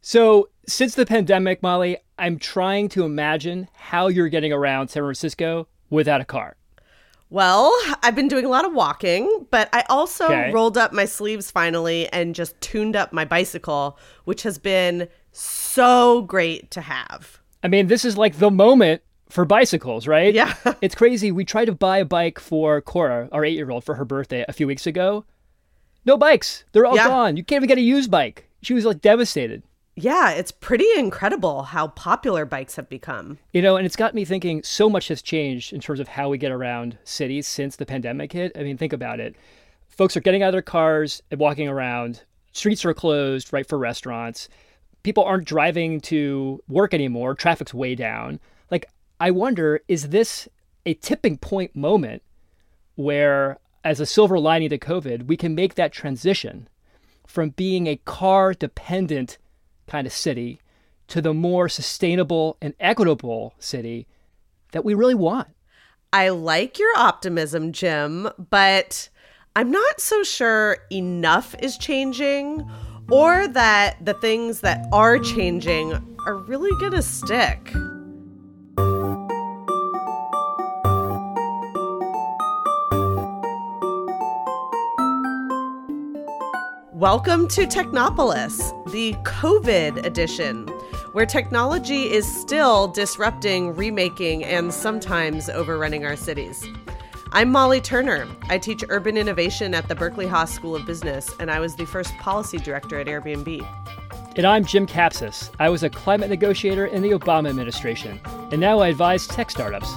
So, since the pandemic, Molly, I'm trying to imagine how you're getting around San Francisco without a car. Well, I've been doing a lot of walking, but I also Okay. rolled up my sleeves finally and just tuned up my bicycle, which has been so great to have. I mean, this is like the moment for bicycles, right? Yeah. it's crazy. We tried to buy a bike for Cora, our eight year old, for her birthday a few weeks ago. No bikes. They're all Yeah. gone. You can't even get a used bike. She was like devastated. Yeah, it's pretty incredible how popular bikes have become. You know, and it's got me thinking so much has changed in terms of how we get around cities since the pandemic hit. I mean, think about it. Folks are getting out of their cars and walking around. Streets are closed, right, for restaurants. People aren't driving to work anymore. Traffic's way down. Like, I wonder, is this a tipping point moment where, as a silver lining to COVID, we can make that transition from being a car dependent kind of city to the more sustainable and equitable city that we really want. I like your optimism, Jim, but I'm not so sure enough is changing or that the things that are changing are really going to stick. Welcome to Technopolis, the COVID edition, where technology is still disrupting, remaking, and sometimes overrunning our cities. I'm Molly Turner. I teach urban innovation at the Berkeley Haas School of Business, and I was the first policy director at Airbnb. And I'm Jim Kapsis. I was a climate negotiator in the Obama administration, and now I advise tech startups.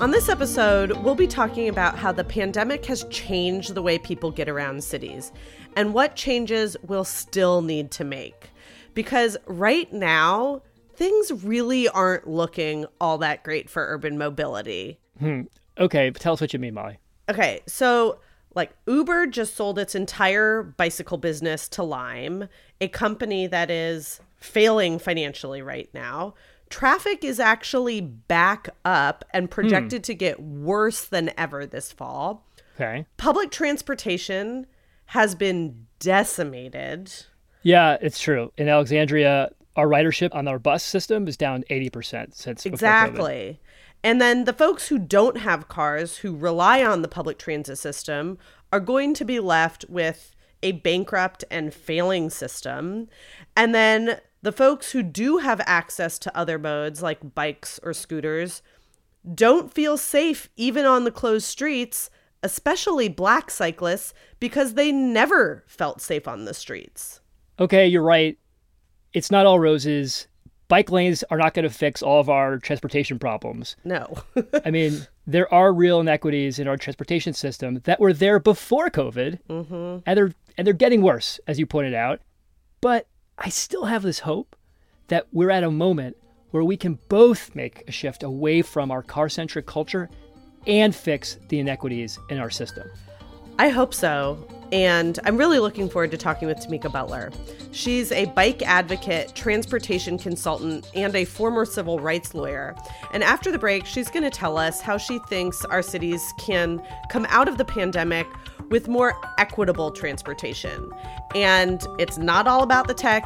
On this episode, we'll be talking about how the pandemic has changed the way people get around cities and what changes we'll still need to make. Because right now, things really aren't looking all that great for urban mobility. Hmm. Okay, tell us what you mean, Molly. Okay, so like Uber just sold its entire bicycle business to Lime, a company that is failing financially right now. Traffic is actually back up and hmm. projected to get worse than ever this fall. Okay. Public transportation has been decimated. Yeah, it's true. In Alexandria, our ridership on our bus system is down 80% since. Exactly. And then the folks who don't have cars, who rely on the public transit system, are going to be left with a bankrupt and failing system. And then the folks who do have access to other modes like bikes or scooters don't feel safe even on the closed streets, especially black cyclists, because they never felt safe on the streets. Okay, you're right. It's not all roses. Bike lanes are not going to fix all of our transportation problems. No. I mean, there are real inequities in our transportation system that were there before COVID, mm-hmm. and they're and they're getting worse, as you pointed out. But I still have this hope that we're at a moment where we can both make a shift away from our car-centric culture and fix the inequities in our system. I hope so. And I'm really looking forward to talking with Tamika Butler. She's a bike advocate, transportation consultant, and a former civil rights lawyer. And after the break, she's going to tell us how she thinks our cities can come out of the pandemic with more equitable transportation. And it's not all about the tech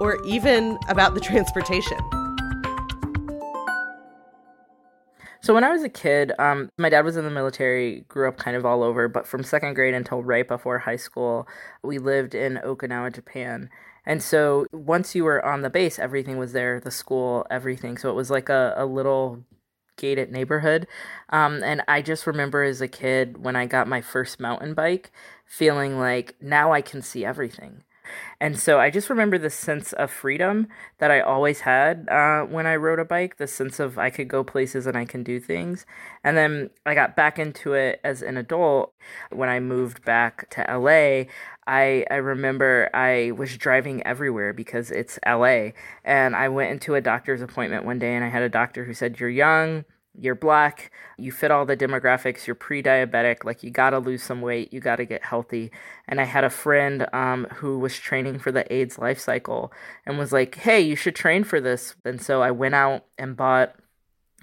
or even about the transportation. So when I was a kid, um, my dad was in the military, grew up kind of all over, but from second grade until right before high school, we lived in Okinawa, Japan. And so once you were on the base, everything was there, the school, everything. So it was like a, a little gated neighborhood. Um, and I just remember as a kid when I got my first mountain bike, feeling like now I can see everything. And so I just remember the sense of freedom that I always had uh, when I rode a bike, the sense of I could go places and I can do things. And then I got back into it as an adult when I moved back to LA. I, I remember I was driving everywhere because it's LA. And I went into a doctor's appointment one day and I had a doctor who said, You're young, you're black, you fit all the demographics, you're pre diabetic, like you gotta lose some weight, you gotta get healthy. And I had a friend um, who was training for the AIDS life cycle and was like, hey, you should train for this. And so I went out and bought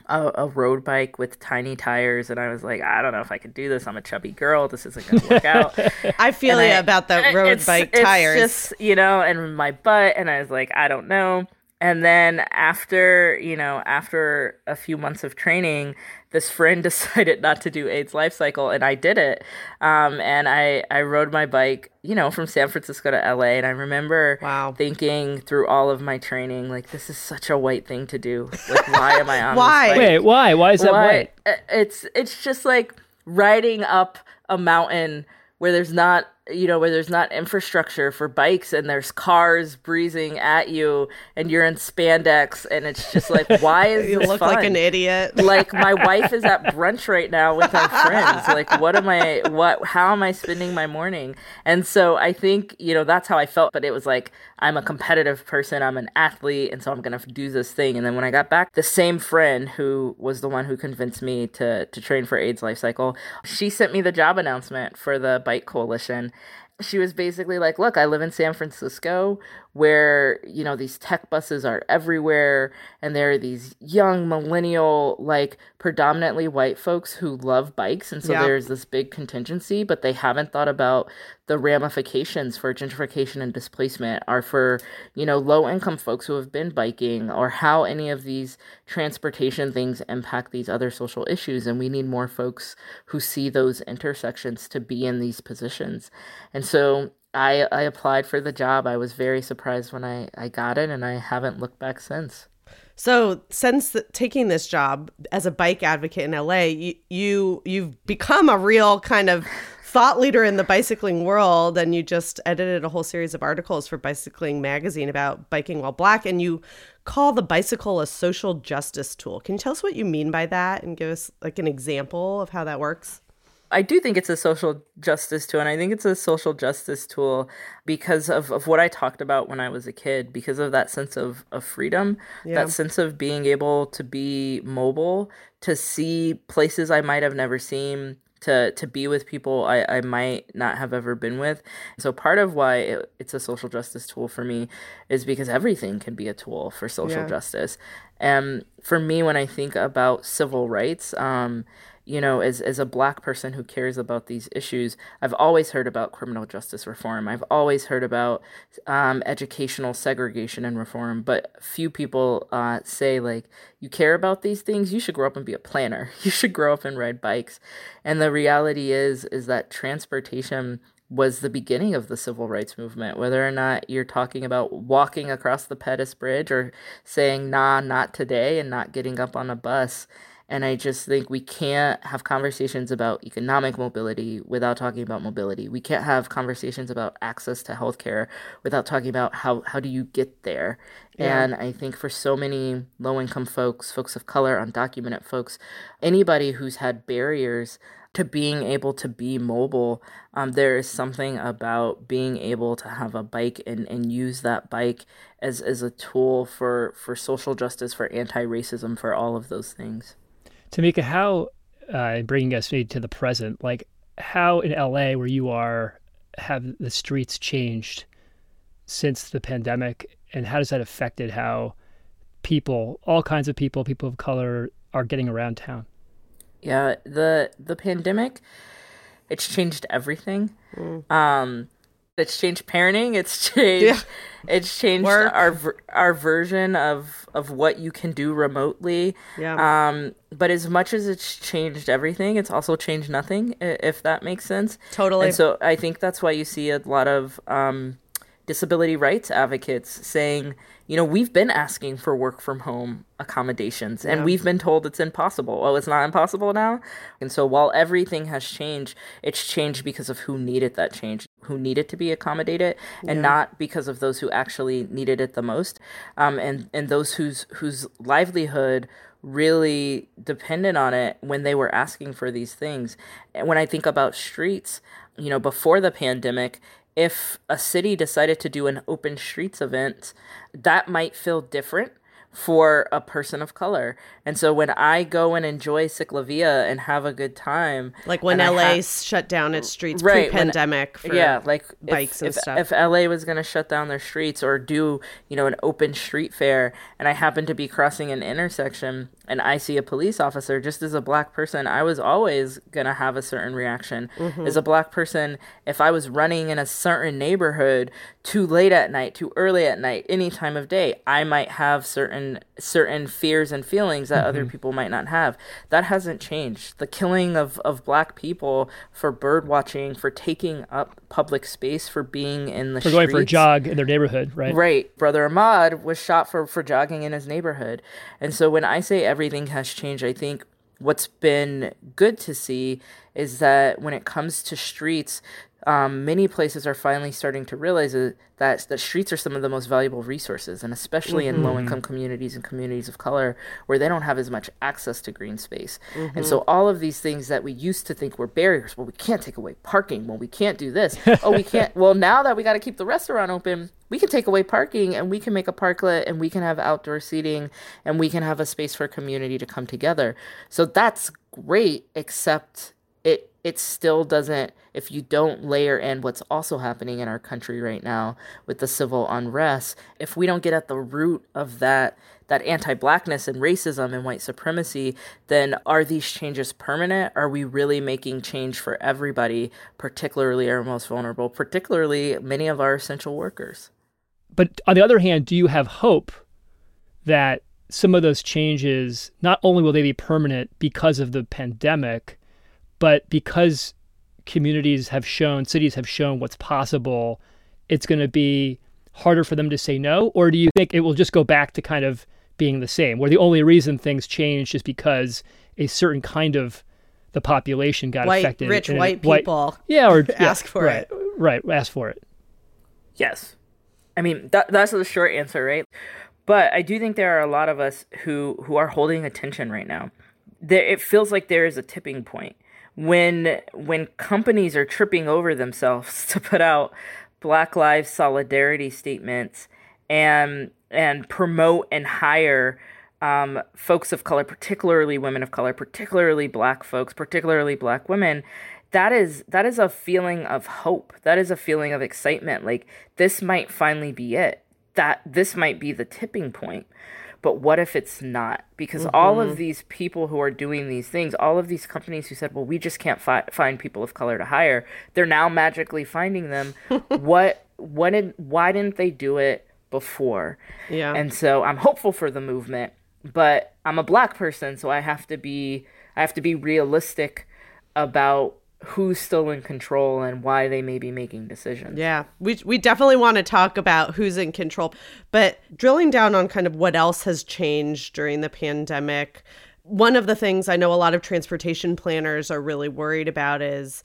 a, a, road bike with tiny tires, and I was like, I don't know if I can do this. I'm a chubby girl. This isn't to work out. I feel you I, about the road it's, bike it's tires. Just, you know, and my butt, and I was like, I don't know. And then after, you know, after a few months of training, this friend decided not to do AIDS life cycle, and I did it. Um, and I, I rode my bike, you know, from San Francisco to LA. And I remember wow. thinking through all of my training, like, this is such a white thing to do. Like, why am I on why? Wait, why? Why is that why? white? It's, it's just like riding up a mountain where there's not you know, where there's not infrastructure for bikes and there's cars breezing at you and you're in spandex and it's just like, why is you this look fun? like an idiot? like my wife is at brunch right now with our friends. Like, what am I? What? How am I spending my morning? And so I think you know that's how I felt. But it was like I'm a competitive person. I'm an athlete, and so I'm gonna do this thing. And then when I got back, the same friend who was the one who convinced me to to train for AIDS Life Cycle, she sent me the job announcement for the Bike Coalition she was basically like, Look, I live in San Francisco where, you know, these tech buses are everywhere and there are these young millennial, like predominantly white folks who love bikes. And so yeah. there's this big contingency, but they haven't thought about the ramifications for gentrification and displacement are for, you know, low income folks who have been biking or how any of these transportation things impact these other social issues. And we need more folks who see those intersections to be in these positions. And so I, I applied for the job. I was very surprised when I, I got it, and I haven't looked back since. So, since the, taking this job as a bike advocate in LA, you, you you've become a real kind of thought leader in the bicycling world, and you just edited a whole series of articles for Bicycling Magazine about biking while black, and you call the bicycle a social justice tool. Can you tell us what you mean by that, and give us like an example of how that works? I do think it's a social justice tool, and I think it's a social justice tool because of, of what I talked about when I was a kid, because of that sense of, of freedom, yeah. that sense of being able to be mobile, to see places I might have never seen, to to be with people I, I might not have ever been with. So part of why it, it's a social justice tool for me is because everything can be a tool for social yeah. justice. And for me, when I think about civil rights, um, you know, as, as a black person who cares about these issues, I've always heard about criminal justice reform. I've always heard about um, educational segregation and reform, but few people uh, say, like, you care about these things, you should grow up and be a planner. You should grow up and ride bikes. And the reality is, is that transportation was the beginning of the civil rights movement. Whether or not you're talking about walking across the Pettus Bridge or saying, nah, not today, and not getting up on a bus and I just think we can't have conversations about economic mobility without talking about mobility. We can't have conversations about access to healthcare without talking about how, how do you get there. Yeah. And I think for so many low income folks, folks of color, undocumented folks, anybody who's had barriers to being able to be mobile, um, there is something about being able to have a bike and, and use that bike as, as a tool for, for social justice, for anti racism, for all of those things. Tamika, how, uh, bringing us to the present, like how in LA, where you are, have the streets changed since the pandemic, and how does that affected how people, all kinds of people, people of color, are getting around town? Yeah, the the pandemic, it's changed everything. Mm. Um, it's changed parenting. It's changed. Yeah. It's changed Work. our our version of of what you can do remotely. Yeah. Um. But as much as it's changed everything, it's also changed nothing. If that makes sense. Totally. And so I think that's why you see a lot of um, disability rights advocates saying you know, we've been asking for work from home accommodations and yeah. we've been told it's impossible. Oh, it's not impossible now. And so while everything has changed, it's changed because of who needed that change, who needed to be accommodated and yeah. not because of those who actually needed it the most. Um, and, and those whose, whose livelihood really depended on it when they were asking for these things. And when I think about streets, you know, before the pandemic, if a city decided to do an open streets event, that might feel different for a person of color. And so when I go and enjoy CicLAvia and have a good time, like when LA ha- shut down its streets right, pre-pandemic, yeah, like bikes if, and if, stuff. If LA was going to shut down their streets or do you know an open street fair, and I happen to be crossing an intersection and I see a police officer, just as a black person, I was always going to have a certain reaction. Mm-hmm. As a black person, if I was running in a certain neighborhood too late at night, too early at night, any time of day, I might have certain certain fears and feelings that mm-hmm. other people might not have. That hasn't changed. The killing of, of black people for bird watching, for taking up public space, for being in the for streets, going for a jog in their neighborhood, right? Right. Brother Ahmaud was shot for, for jogging in his neighborhood. And so when I say everything has changed, I think what's been good to see is that when it comes to streets, um, many places are finally starting to realize that, that, streets are some of the most valuable resources, and especially mm-hmm. in low income communities and communities of color where they don't have as much access to green space. Mm-hmm. And so, all of these things that we used to think were barriers well, we can't take away parking, well, we can't do this, oh, we can't. Well, now that we got to keep the restaurant open, we can take away parking and we can make a parklet and we can have outdoor seating and we can have a space for community to come together. So, that's great, except it it still doesn't if you don't layer in what's also happening in our country right now with the civil unrest if we don't get at the root of that that anti-blackness and racism and white supremacy then are these changes permanent? Are we really making change for everybody particularly our most vulnerable particularly many of our essential workers? But on the other hand do you have hope that some of those changes not only will they be permanent because of the pandemic but because communities have shown, cities have shown what's possible, it's going to be harder for them to say no? Or do you think it will just go back to kind of being the same, where the only reason things changed is because a certain kind of the population got white, affected? Rich white people. Yeah, or ask yeah, for right, it. Right, ask for it. Yes. I mean, that, that's the short answer, right? But I do think there are a lot of us who, who are holding attention right now. There, it feels like there is a tipping point when when companies are tripping over themselves to put out Black Lives solidarity statements and and promote and hire um, folks of color, particularly women of color, particularly Black folks, particularly Black women. That is that is a feeling of hope. That is a feeling of excitement. Like this might finally be it. That this might be the tipping point. But what if it's not? Because mm-hmm. all of mm-hmm. these people who are doing these things, all of these companies who said, well, we just can't fi- find people of color to hire, they're now magically finding them. what, what did, why didn't they do it before? Yeah. And so I'm hopeful for the movement, but I'm a black person, so I have to be, I have to be realistic about who's still in control and why they may be making decisions. Yeah, we, we definitely want to talk about who's in control. But drilling down on kind of what else has changed during the pandemic, one of the things I know a lot of transportation planners are really worried about is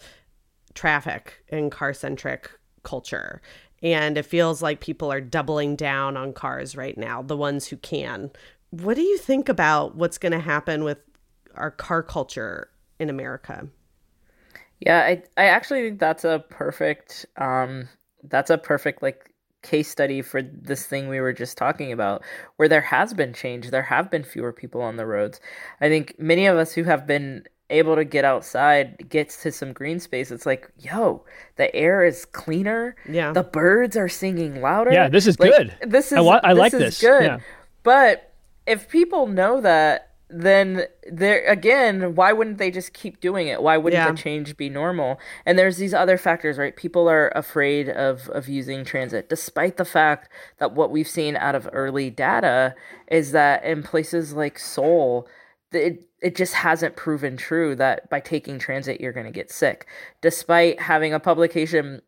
traffic and car centric culture. And it feels like people are doubling down on cars right now, the ones who can. What do you think about what's going to happen with our car culture in America? Yeah, I I actually think that's a perfect um that's a perfect like case study for this thing we were just talking about where there has been change there have been fewer people on the roads. I think many of us who have been able to get outside gets to some green space it's like yo the air is cleaner yeah. the birds are singing louder. Yeah this is like, good. this is i, wa- I this like is this. good. Yeah. but if people know that then there again why wouldn't they just keep doing it? Why wouldn't Yeah. the change be normal? And there's these other factors right? People are afraid of of using transit despite the fact that what we've seen out of early data is that in places like seoul it it just hasn't proven true that by taking transit you're going to get sick. Despite having a publication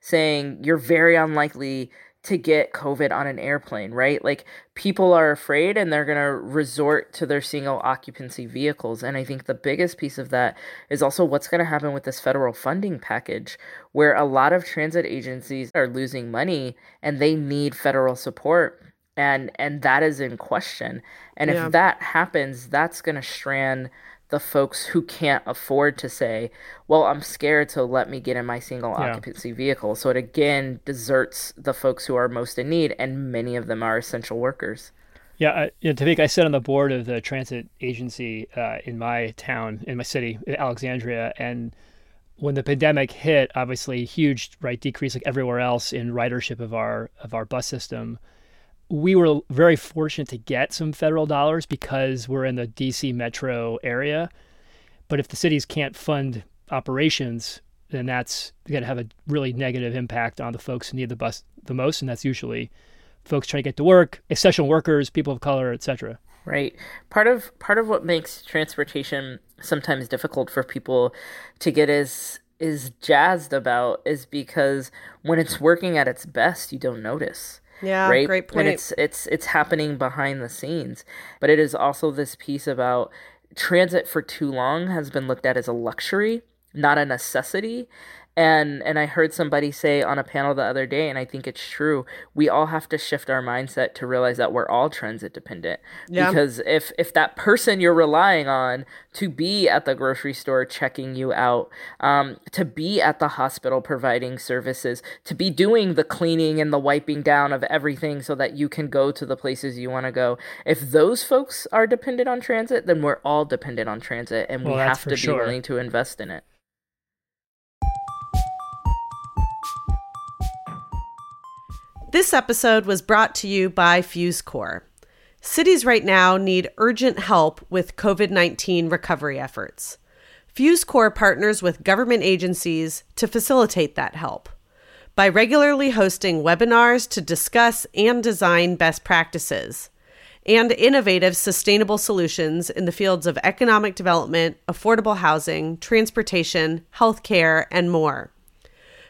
saying you're very unlikely to get COVID on an airplane, right? Like people are afraid and they're going to resort to their single occupancy vehicles. And I think the biggest piece of that is also what's going to happen with this federal funding package, where a lot of transit agencies are losing money and they need federal support. And, and that is in question. And Yeah. if that happens, that's going to strand the folks who can't afford to say, well, I'm scared, so let me get in my single Yeah. occupancy vehicle. So it again deserts the folks who are most in need, and many of them are essential workers. Yeah, I, you know, Tavik, I sit on the board of the transit agency uh, in my town, in my city, Alexandria, and when the pandemic hit, obviously huge right decrease like everywhere else in ridership of our of our bus system. We were very fortunate to get some federal dollars because we're in the DC metro area. But if the cities can't fund operations, then that's going to have a really negative impact on the folks who need the bus the most, and that's usually folks trying to get to work, essential workers, people of color, etc. Right. Part of part of what makes transportation sometimes difficult for people to get is is jazzed about is because when it's working at its best, you don't notice. Yeah, right? great point. And it's it's it's happening behind the scenes, but it is also this piece about transit for too long has been looked at as a luxury, not a necessity, and and I heard somebody say on a panel the other day, and I think it's true. We all have to shift our mindset to realize that we're all transit dependent. Yeah. Because if if that person you're relying on to be at the grocery store checking you out, um, to be at the hospital providing services, to be doing the cleaning and the wiping down of everything so that you can go to the places you want to go. If those folks are dependent on transit, then we're all dependent on transit, and well, we have to sure. be willing to invest in it. This episode was brought to you by Fuse Corps. Cities right now need urgent help with COVID 19 recovery efforts. Fuse Corps partners with government agencies to facilitate that help. By regularly hosting webinars to discuss and design best practices and innovative sustainable solutions in the fields of economic development, affordable housing, transportation, healthcare, and more.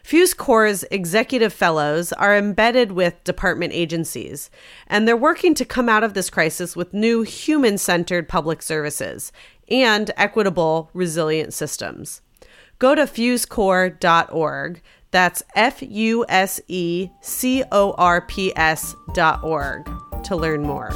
Fuse Corps' executive fellows are embedded with department agencies, and they're working to come out of this crisis with new human centered public services and equitable, resilient systems. Go to fusecorps.org. That's F U S E C O R P S dot org to learn more.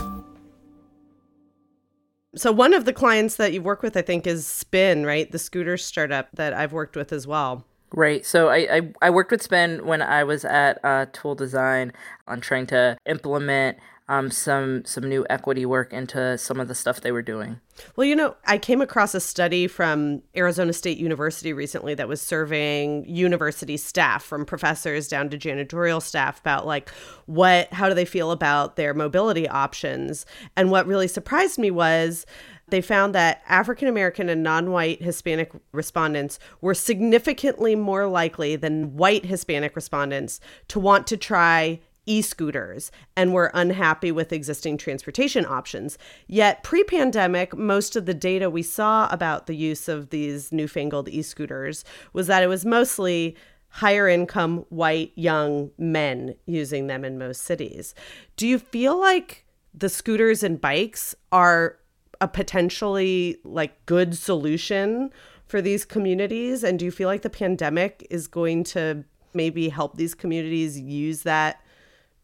So, one of the clients that you work with, I think, is Spin, right? The scooter startup that I've worked with as well. Right. So I, I, I, worked with Spin when I was at uh, Toole Design on trying to implement um, some some new equity work into some of the stuff they were doing. Well, you know, I came across a study from Arizona State University recently that was surveying university staff from professors down to janitorial staff about like what how do they feel about their mobility options. And what really surprised me was they found that African American and non white Hispanic respondents were significantly more likely than white Hispanic respondents to want to try e scooters and were unhappy with existing transportation options. Yet, pre pandemic, most of the data we saw about the use of these newfangled e scooters was that it was mostly higher income white young men using them in most cities. Do you feel like the scooters and bikes are a potentially like good solution for these communities? And do you feel like the pandemic is going to maybe help these communities use that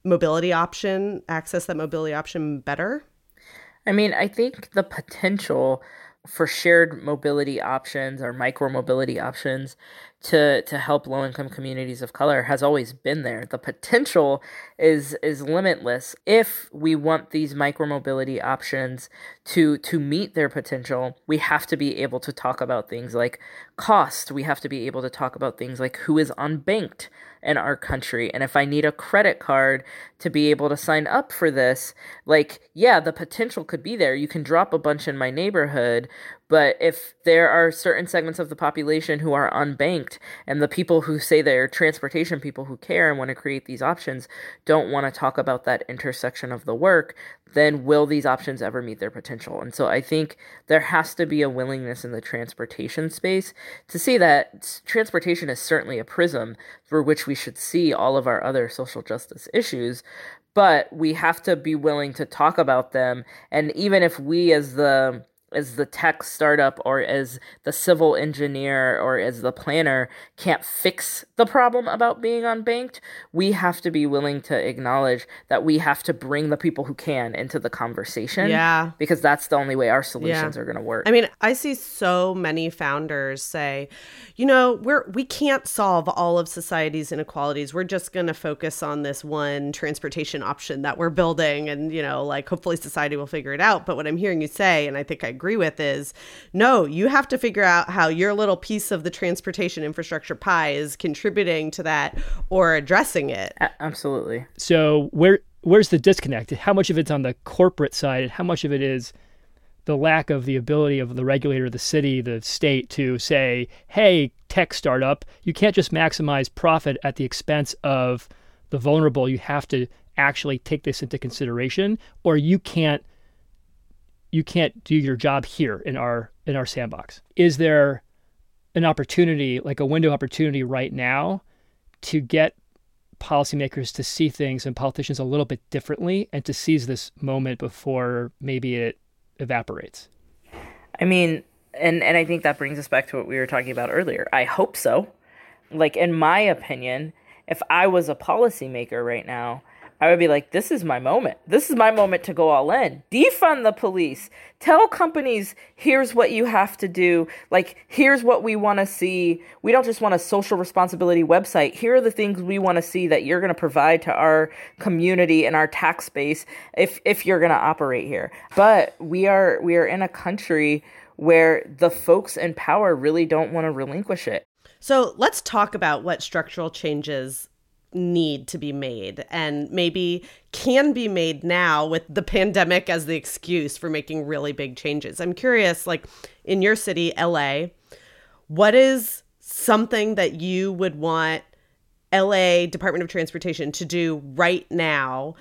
mobility option, access that mobility option better? I mean, I think the potential for shared mobility options or micro mobility options to to help low income communities of color has always been there. The potential is is limitless if we want these micro mobility options to to meet their potential. We have to be able to talk about things like cost. We have to be able to talk about things like who is unbanked in our country. And if I need a credit card to be able to sign up for this, like, yeah, the potential could be there. You can drop a bunch in my neighborhood, but if there are certain segments of the population who are unbanked, and the people who say they're transportation people who care and want to create these options don't want to talk about that intersection of the work, then will these options ever meet their potential? And so I think there has to be a willingness in the transportation space to see that transportation is certainly a prism through which we should see all of our other social justice issues, but we have to be willing to talk about them. And even if we, as the as the tech startup or as the civil engineer or as the planner can't fix the problem about being unbanked, we have to be willing to acknowledge that we have to bring the people who can into the conversation. Yeah. Because that's the only way our solutions yeah. are going to work. I mean, I see so many founders say, you know, we're we can't solve all of society's inequalities. We're just going to focus on this one transportation option that we're building and, you know, like hopefully society will figure it out. But what I'm hearing you say and I think I agree agree with is no, you have to figure out how your little piece of the transportation infrastructure pie is contributing to that or addressing it. A- absolutely. So where where's the disconnect? How much of it's on the corporate side, and how much of it is the lack of the ability of the regulator, the city, the state to say, "Hey, tech startup, you can't just maximize profit at the expense of the vulnerable. You have to actually take this into consideration, or you can't." You can't do your job here in our in our sandbox. Is there an opportunity, like a window opportunity right now, to get policymakers to see things and politicians a little bit differently and to seize this moment before maybe it evaporates. I mean, and and I think that brings us back to what we were talking about earlier. I hope so. Like in my opinion, if I was a policymaker right now, I would be like, this is my moment. This is my moment to go all in. Defund the police. Tell companies, here's what you have to do. Like, here's what we want to see. We don't just want a social responsibility website. Here are the things we want to see that you're going to provide to our community and our tax base if, if you're going to operate here. But we are, we are in a country where the folks in power really don't want to relinquish it. So let's talk about what structural changes need to be made and maybe can be made now with the pandemic as the excuse for making really big changes. I'm curious, like in your city, LA, what is something that you would want LA Department of Transportation to do right now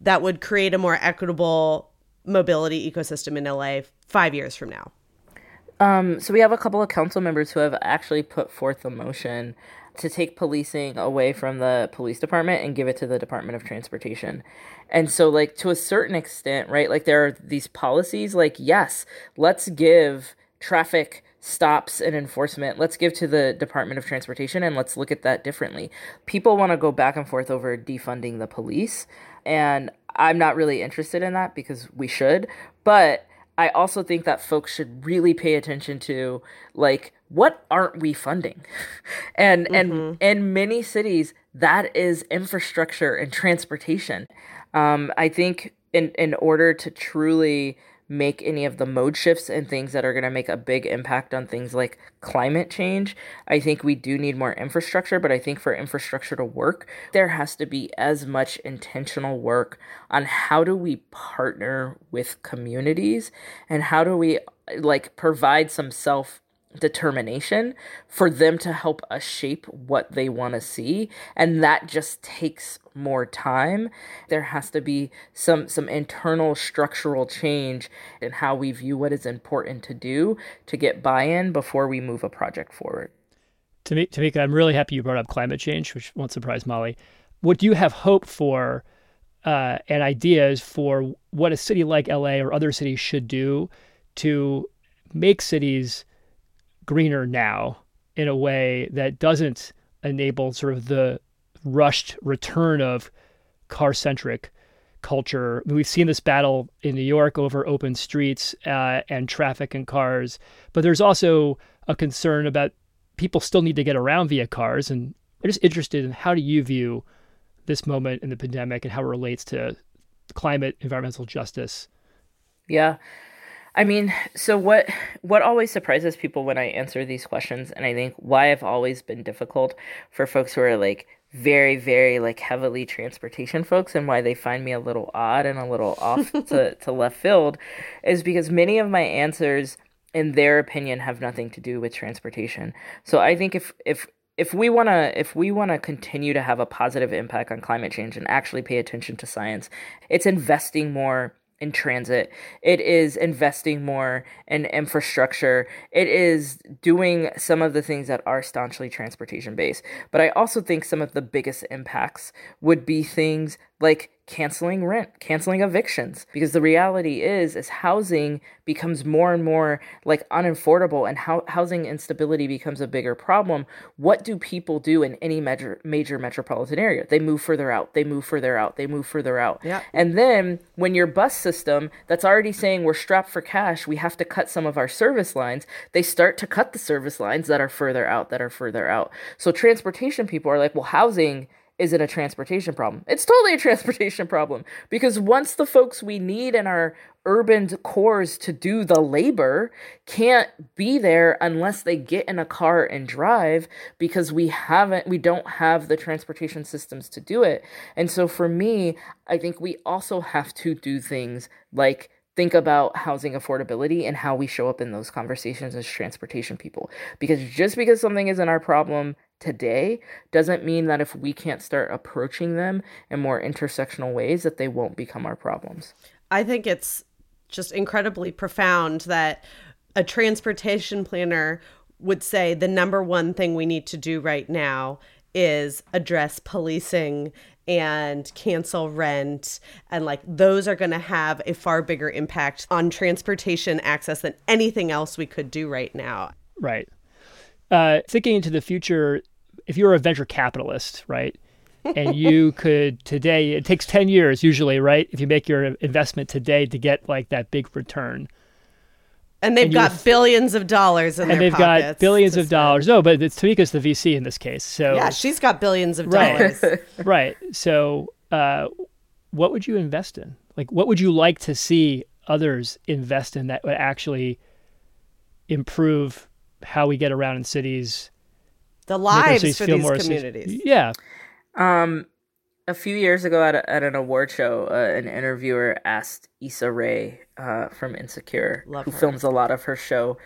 that would create a more equitable mobility ecosystem in LA five years from now? Um, so we have a couple of council members who have actually put forth a motion to take policing away from the police department and give it to the Department of Transportation. And so, like, to a certain extent, right, like, there are these policies, like, yes, let's give traffic stops and enforcement let's give to the department of transportation and let's look at that differently people want to go back and forth over defunding the police and i'm not really interested in that because we should but i also think that folks should really pay attention to like what aren't we funding? and mm-hmm. and in many cities, that is infrastructure and transportation. Um, I think in in order to truly make any of the mode shifts and things that are going to make a big impact on things like climate change. I think we do need more infrastructure, but I think for infrastructure to work, there has to be as much intentional work on how do we partner with communities and how do we like provide some self determination for them to help us shape what they want to see. And that just takes more time. There has to be some some internal structural change in how we view what is important to do to get buy-in before we move a project forward. Tamika, I'm really happy you brought up climate change, which won't surprise Molly. What do you have hope for uh, and ideas for what a city like LA or other cities should do to make cities greener now in a way that doesn't enable sort of the rushed return of car centric culture. We've seen this battle in New York over open streets uh, and traffic and cars, but there's also a concern about people still need to get around via cars. And I'm just interested in how do you view this moment in the pandemic and how it relates to climate, environmental justice? Yeah. I mean, so what what always surprises people when I answer these questions and I think why I've always been difficult for folks who are like very very like heavily transportation folks and why they find me a little odd and a little off to, to left field is because many of my answers in their opinion have nothing to do with transportation. So I think if if if we want to if we want to continue to have a positive impact on climate change and actually pay attention to science, it's investing more in transit. It is investing more in infrastructure. It is doing some of the things that are staunchly transportation based. But I also think some of the biggest impacts would be things like canceling rent, canceling evictions because the reality is is housing becomes more and more like unaffordable and how housing instability becomes a bigger problem. What do people do in any major major metropolitan area? They move further out. They move further out. They move further out. Yeah. And then when your bus system that's already saying we're strapped for cash, we have to cut some of our service lines, they start to cut the service lines that are further out that are further out. So transportation people are like, "Well, housing is it a transportation problem? It's totally a transportation problem because once the folks we need in our urban cores to do the labor can't be there unless they get in a car and drive because we haven't we don't have the transportation systems to do it. And so for me, I think we also have to do things like think about housing affordability and how we show up in those conversations as transportation people. Because just because something isn't our problem today doesn't mean that if we can't start approaching them in more intersectional ways that they won't become our problems. I think it's just incredibly profound that a transportation planner would say the number one thing we need to do right now is address policing and cancel rent. And like those are going to have a far bigger impact on transportation access than anything else we could do right now. Right uh, thinking into the future if you're a venture capitalist right and you could today it takes 10 years usually right if you make your investment today to get like that big return and they've and got billions of dollars in and they've got billions of dollars. No, but it's Tamika's the VC in this case. So yeah, she's got billions of dollars. Right. right. So, uh, what would you invest in? Like, what would you like to see others invest in that would actually improve how we get around in cities, the lives for these communities? Safe? Yeah. Um, a few years ago at, a, at an award show, uh, an interviewer asked Issa Rae uh, from Insecure, Love who her. films a lot of her show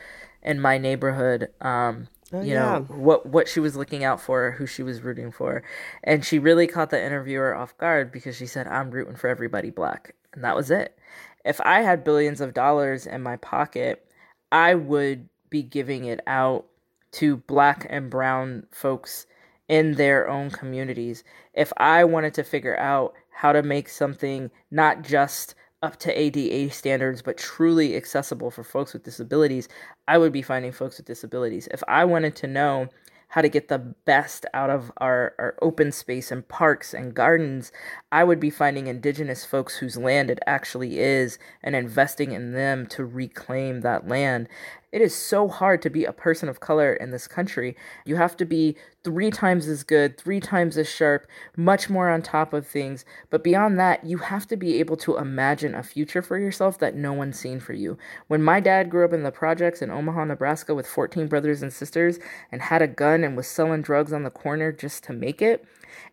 in my neighborhood. Um, oh, you yeah. know what what she was looking out for, who she was rooting for, and she really caught the interviewer off guard because she said, "I'm rooting for everybody black," and that was it. If I had billions of dollars in my pocket, I would be giving it out to black and brown folks in their own communities. If I wanted to figure out how to make something not just up to ADA standards, but truly accessible for folks with disabilities, I would be finding folks with disabilities. If I wanted to know how to get the best out of our, our open space and parks and gardens, I would be finding indigenous folks whose land it actually is and investing in them to reclaim that land. It is so hard to be a person of color in this country. You have to be three times as good, three times as sharp, much more on top of things. But beyond that, you have to be able to imagine a future for yourself that no one's seen for you. When my dad grew up in the projects in Omaha, Nebraska with 14 brothers and sisters and had a gun and was selling drugs on the corner just to make it,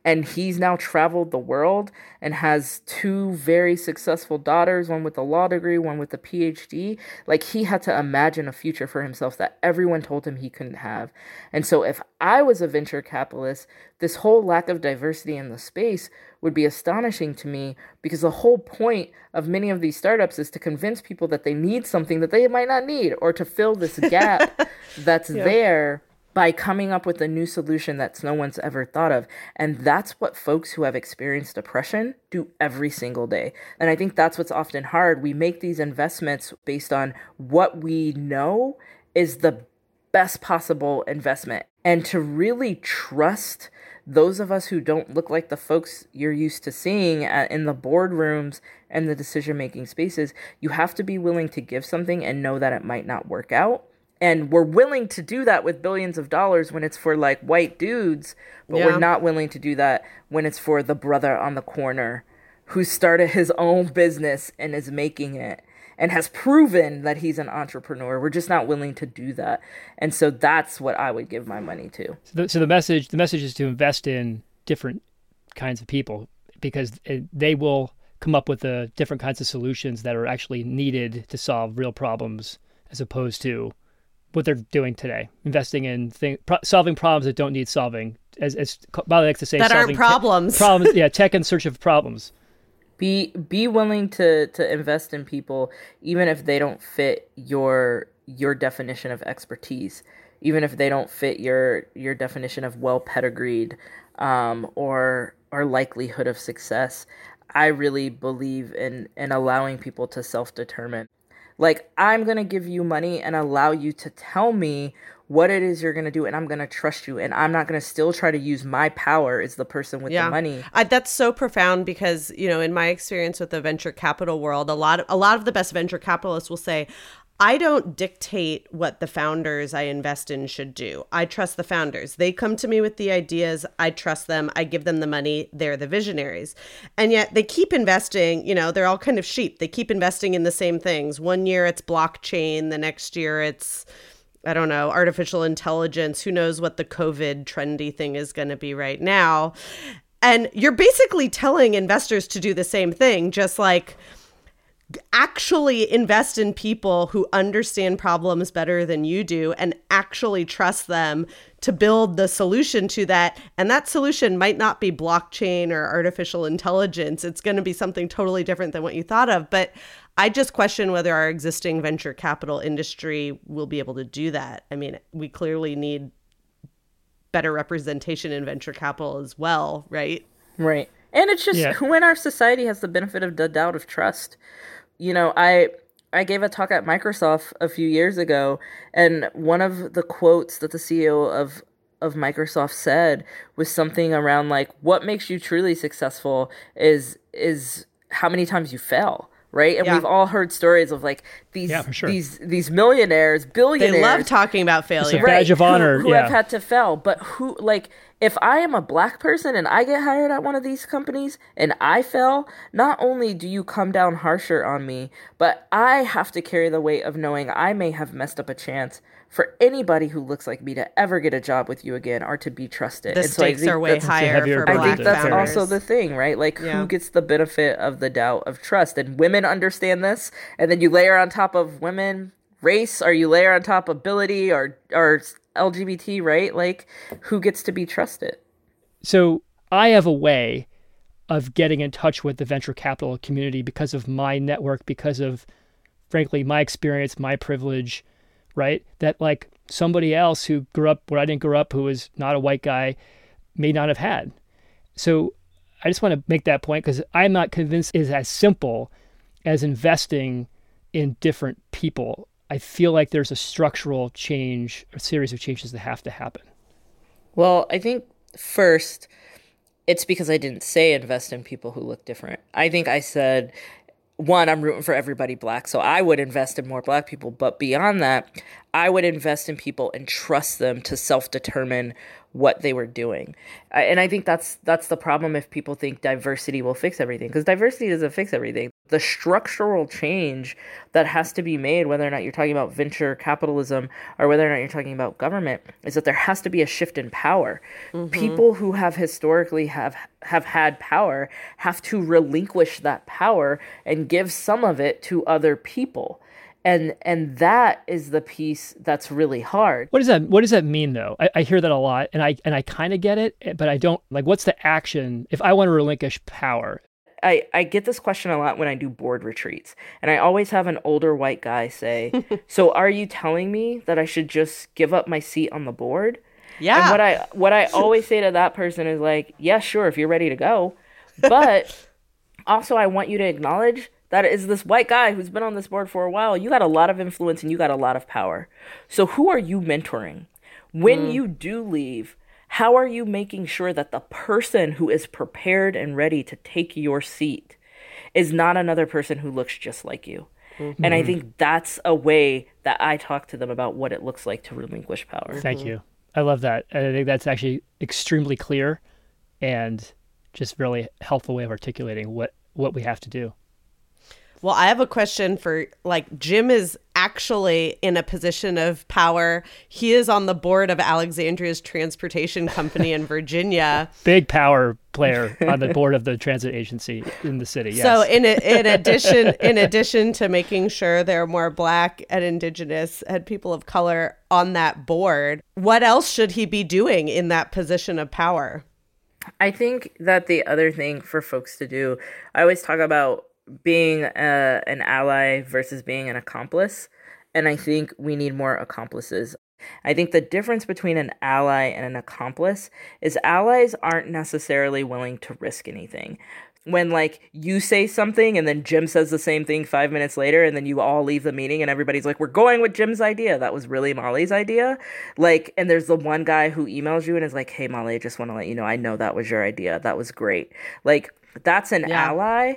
and he's now traveled the world and has two very successful daughters, one with a law degree, one with a PhD. Like he had to imagine a future for himself that everyone told him he couldn't have. And so if I was a venture capitalist, this whole lack of diversity in the space would be astonishing to me because the whole point of many of these startups is to convince people that they need something that they might not need or to fill this gap that's yeah. there by coming up with a new solution that no one's ever thought of. And that's what folks who have experienced depression do every single day. And I think that's what's often hard. We make these investments based on what we know is the best possible investment. And to really trust those of us who don't look like the folks you're used to seeing in the boardrooms and the decision making spaces, you have to be willing to give something and know that it might not work out and we're willing to do that with billions of dollars when it's for like white dudes but yeah. we're not willing to do that when it's for the brother on the corner who started his own business and is making it and has proven that he's an entrepreneur. We're just not willing to do that. And so that's what i would give my money to. So the, so the message the message is to invest in different kinds of people because they will come up with the different kinds of solutions that are actually needed to solve real problems as opposed to what they're doing today, investing in thing, pro- solving problems that don't need solving. As, as Molly likes to say, that aren't problems. Te- problems, yeah, tech in search of problems. Be be willing to to invest in people, even if they don't fit your your definition of expertise, even if they don't fit your your definition of well pedigreed, um, or or likelihood of success. I really believe in in allowing people to self determine. Like, I'm going to give you money and allow you to tell me what it is you're going to do and I'm going to trust you and I'm not going to still try to use my power as the person with yeah. the money. I, that's so profound because, you know, in my experience with the venture capital world, a lot of, a lot of the best venture capitalists will say, I don't dictate what the founders I invest in should do. I trust the founders. They come to me with the ideas. I trust them. I give them the money. They're the visionaries. And yet they keep investing, you know, they're all kind of sheep. They keep investing in the same things. One year it's blockchain, the next year it's I don't know, artificial intelligence. Who knows what the COVID trendy thing is going to be right now. And you're basically telling investors to do the same thing, just like actually invest in people who understand problems better than you do and actually trust them to build the solution to that. And that solution might not be blockchain or artificial intelligence. It's going to be something totally different than what you thought of. But I just question whether our existing venture capital industry will be able to do that. I mean, we clearly need better representation in venture capital as well, right? Right. And it's just yeah. when our society has the benefit of the doubt of trust. You know, I I gave a talk at Microsoft a few years ago, and one of the quotes that the CEO of of Microsoft said was something around like, "What makes you truly successful is is how many times you fail." Right? And yeah. we've all heard stories of like these yeah, sure. these these millionaires, billionaires. They love talking about failure. It's a badge right, of honor. Who, who yeah. have had to fail, but who like if I am a black person and I get hired at one of these companies and I fail, not only do you come down harsher on me, but I have to carry the weight of knowing I may have messed up a chance for anybody who looks like me to ever get a job with you again or to be trusted. The and stakes so are way higher for I think that's also the thing, right? Like yeah. who gets the benefit of the doubt of trust? And women understand this, and then you layer on top of women race, or you layer on top of ability, or or LGBT, right? Like who gets to be trusted? So I have a way of getting in touch with the venture capital community because of my network, because of frankly my experience, my privilege right? That like somebody else who grew up where I didn't grow up, who was not a white guy, may not have had. So I just want to make that point because I'm not convinced it's as simple as investing in different people. I feel like there's a structural change, a series of changes that have to happen. Well, I think first, it's because I didn't say invest in people who look different. I think I said one, I'm rooting for everybody black. So I would invest in more black people. But beyond that, I would invest in people and trust them to self determine what they were doing. And I think that's that's the problem if people think diversity will fix everything because diversity doesn't fix everything. The structural change that has to be made whether or not you're talking about venture capitalism or whether or not you're talking about government is that there has to be a shift in power. Mm-hmm. People who have historically have have had power have to relinquish that power and give some of it to other people and and that is the piece that's really hard what does that what does that mean though i, I hear that a lot and i and i kind of get it eh, but i don't like what's the action if i want to relinquish power I, I get this question a lot when I do board retreats. And I always have an older white guy say, So are you telling me that I should just give up my seat on the board? Yeah. And what I what I always say to that person is like, Yeah, sure, if you're ready to go. But also I want you to acknowledge that is this white guy who's been on this board for a while. You got a lot of influence and you got a lot of power. So who are you mentoring? When mm. you do leave, how are you making sure that the person who is prepared and ready to take your seat is not another person who looks just like you? Mm-hmm. And I think that's a way that I talk to them about what it looks like to relinquish power. Thank you. I love that. I think that's actually extremely clear and just really helpful way of articulating what what we have to do. Well, I have a question for like Jim is actually in a position of power. He is on the board of Alexandria's transportation company in Virginia. Big power player on the board of the transit agency in the city. Yes. So in in addition in addition to making sure there are more black and indigenous and people of color on that board, what else should he be doing in that position of power? I think that the other thing for folks to do, I always talk about being a, an ally versus being an accomplice. And I think we need more accomplices. I think the difference between an ally and an accomplice is allies aren't necessarily willing to risk anything. When like you say something and then Jim says the same thing 5 minutes later and then you all leave the meeting and everybody's like we're going with Jim's idea. That was really Molly's idea. Like and there's the one guy who emails you and is like, "Hey Molly, I just want to let you know I know that was your idea. That was great." Like that's an yeah. ally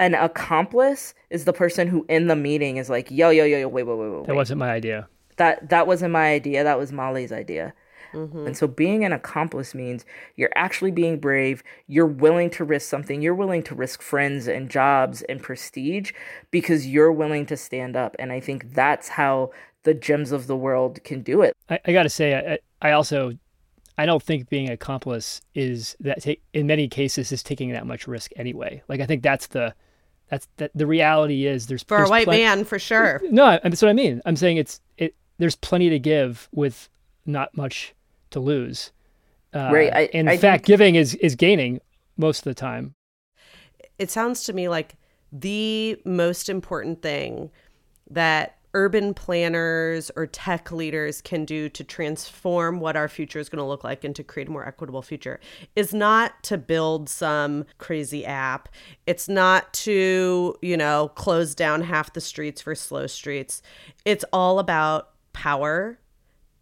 An accomplice is the person who in the meeting is like, yo, yo, yo, yo, wait, wait, wait, wait. That wasn't my idea. That that wasn't my idea. That was Molly's idea. Mm-hmm. And so being an accomplice means you're actually being brave. You're willing to risk something. You're willing to risk friends and jobs and prestige because you're willing to stand up. And I think that's how the Jims of the world can do it. I, I got to say, I, I also I don't think being an accomplice is that take, in many cases is taking that much risk anyway. Like I think that's the that's that the reality is there's for there's a white man for sure. No, that's what I mean. I'm saying it's it. There's plenty to give with not much to lose. Uh, right. I, in I fact, think... giving is is gaining most of the time. It sounds to me like the most important thing that urban planners or tech leaders can do to transform what our future is going to look like and to create a more equitable future is not to build some crazy app. It's not to, you know, close down half the streets for slow streets. It's all about power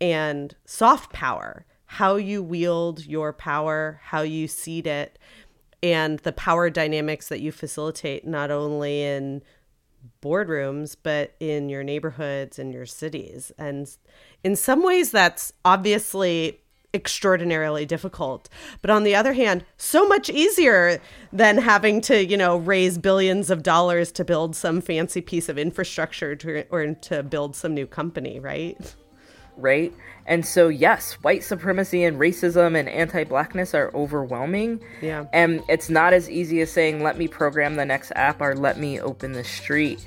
and soft power, how you wield your power, how you cede it, and the power dynamics that you facilitate not only in boardrooms but in your neighborhoods and your cities. And in some ways that's obviously extraordinarily difficult. But on the other hand, so much easier than having to, you know, raise billions of dollars to build some fancy piece of infrastructure to, or to build some new company, right? Right? And so, yes, white supremacy and racism and anti blackness are overwhelming. Yeah. And it's not as easy as saying, let me program the next app or let me open the street.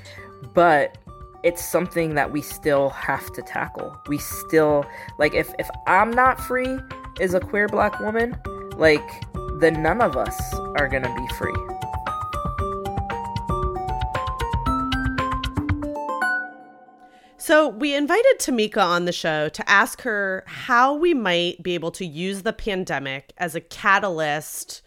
But it's something that we still have to tackle. We still, like, if, if I'm not free as a queer black woman, like, then none of us are gonna be free. So, we invited Tamika on the show to ask her how we might be able to use the pandemic as a catalyst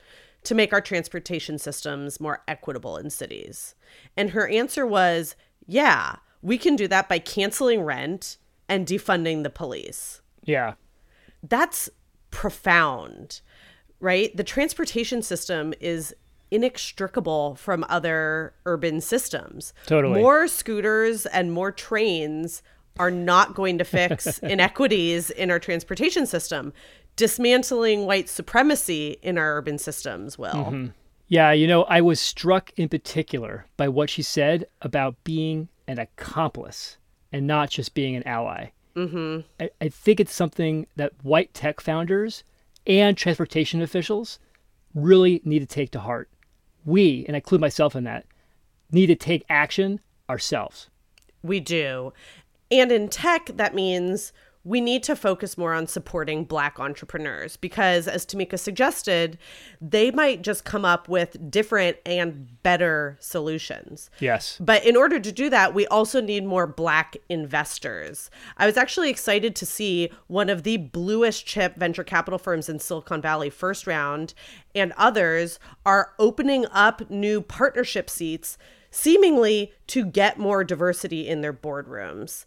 to make our transportation systems more equitable in cities. And her answer was yeah, we can do that by canceling rent and defunding the police. Yeah. That's profound, right? The transportation system is inextricable from other urban systems. Totally. More scooters and more trains are not going to fix inequities in our transportation system. Dismantling white supremacy in our urban systems will. Mm-hmm. Yeah, you know, I was struck in particular by what she said about being an accomplice and not just being an ally. Mm-hmm. I, I think it's something that white tech founders and transportation officials really need to take to heart we, and I include myself in that, need to take action ourselves. We do. And in tech, that means we need to focus more on supporting Black entrepreneurs because, as Tamika suggested, they might just come up with different and better solutions. Yes. But in order to do that, we also need more Black investors. I was actually excited to see one of the bluest chip venture capital firms in Silicon Valley, First Round, and others are opening up new partnership seats seemingly to get more diversity in their boardrooms.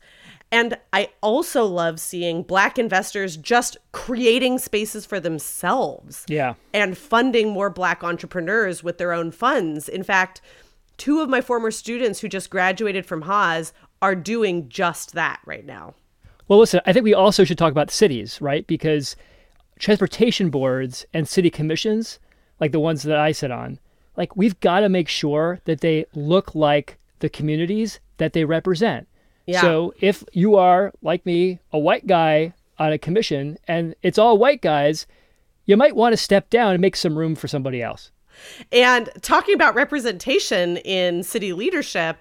And I also love seeing black investors just creating spaces for themselves. Yeah. And funding more black entrepreneurs with their own funds. In fact, two of my former students who just graduated from Haas are doing just that right now. Well, listen, I think we also should talk about cities, right? Because transportation boards and city commissions, like the ones that I sit on, like we've got to make sure that they look like the communities that they represent. Yeah. So if you are, like me, a white guy on a commission and it's all white guys, you might want to step down and make some room for somebody else. And talking about representation in city leadership,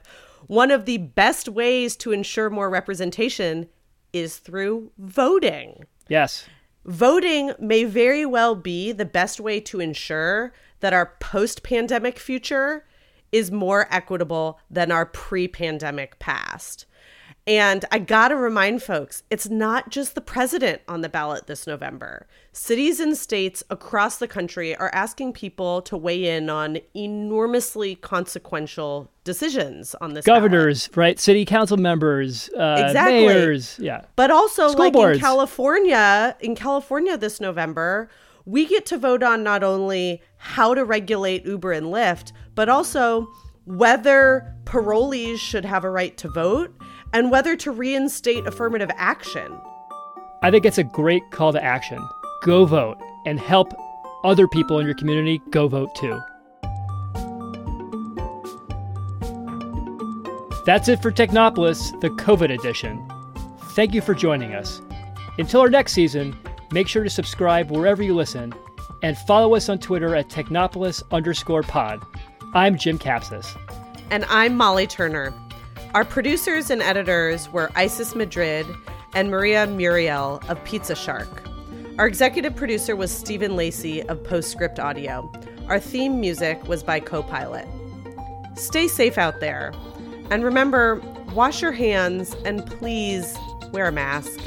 one of the best ways to ensure more representation is through voting. Yes. Voting may very well be the best way to ensure that our post pandemic future is more equitable than our pre pandemic past. And I got to remind folks, it's not just the president on the ballot this November. Cities and states across the country are asking people to weigh in on enormously consequential decisions on this. Governors, ballot. right? City council members, uh, exactly. mayors, yeah. But also, School like boards. in California, in California this November, we get to vote on not only how to regulate Uber and Lyft, but also whether parolees should have a right to vote, and whether to reinstate affirmative action. I think it's a great call to action. Go vote and help other people in your community go vote too. That's it for Technopolis, the COVID edition. Thank you for joining us. Until our next season, make sure to subscribe wherever you listen and follow us on Twitter at Technopolis underscore pod. I'm Jim Kapsis. And I'm Molly Turner. Our producers and editors were Isis Madrid and Maria Muriel of Pizza Shark. Our executive producer was Stephen Lacey of Postscript Audio. Our theme music was by Copilot. Stay safe out there. And remember, wash your hands and please wear a mask.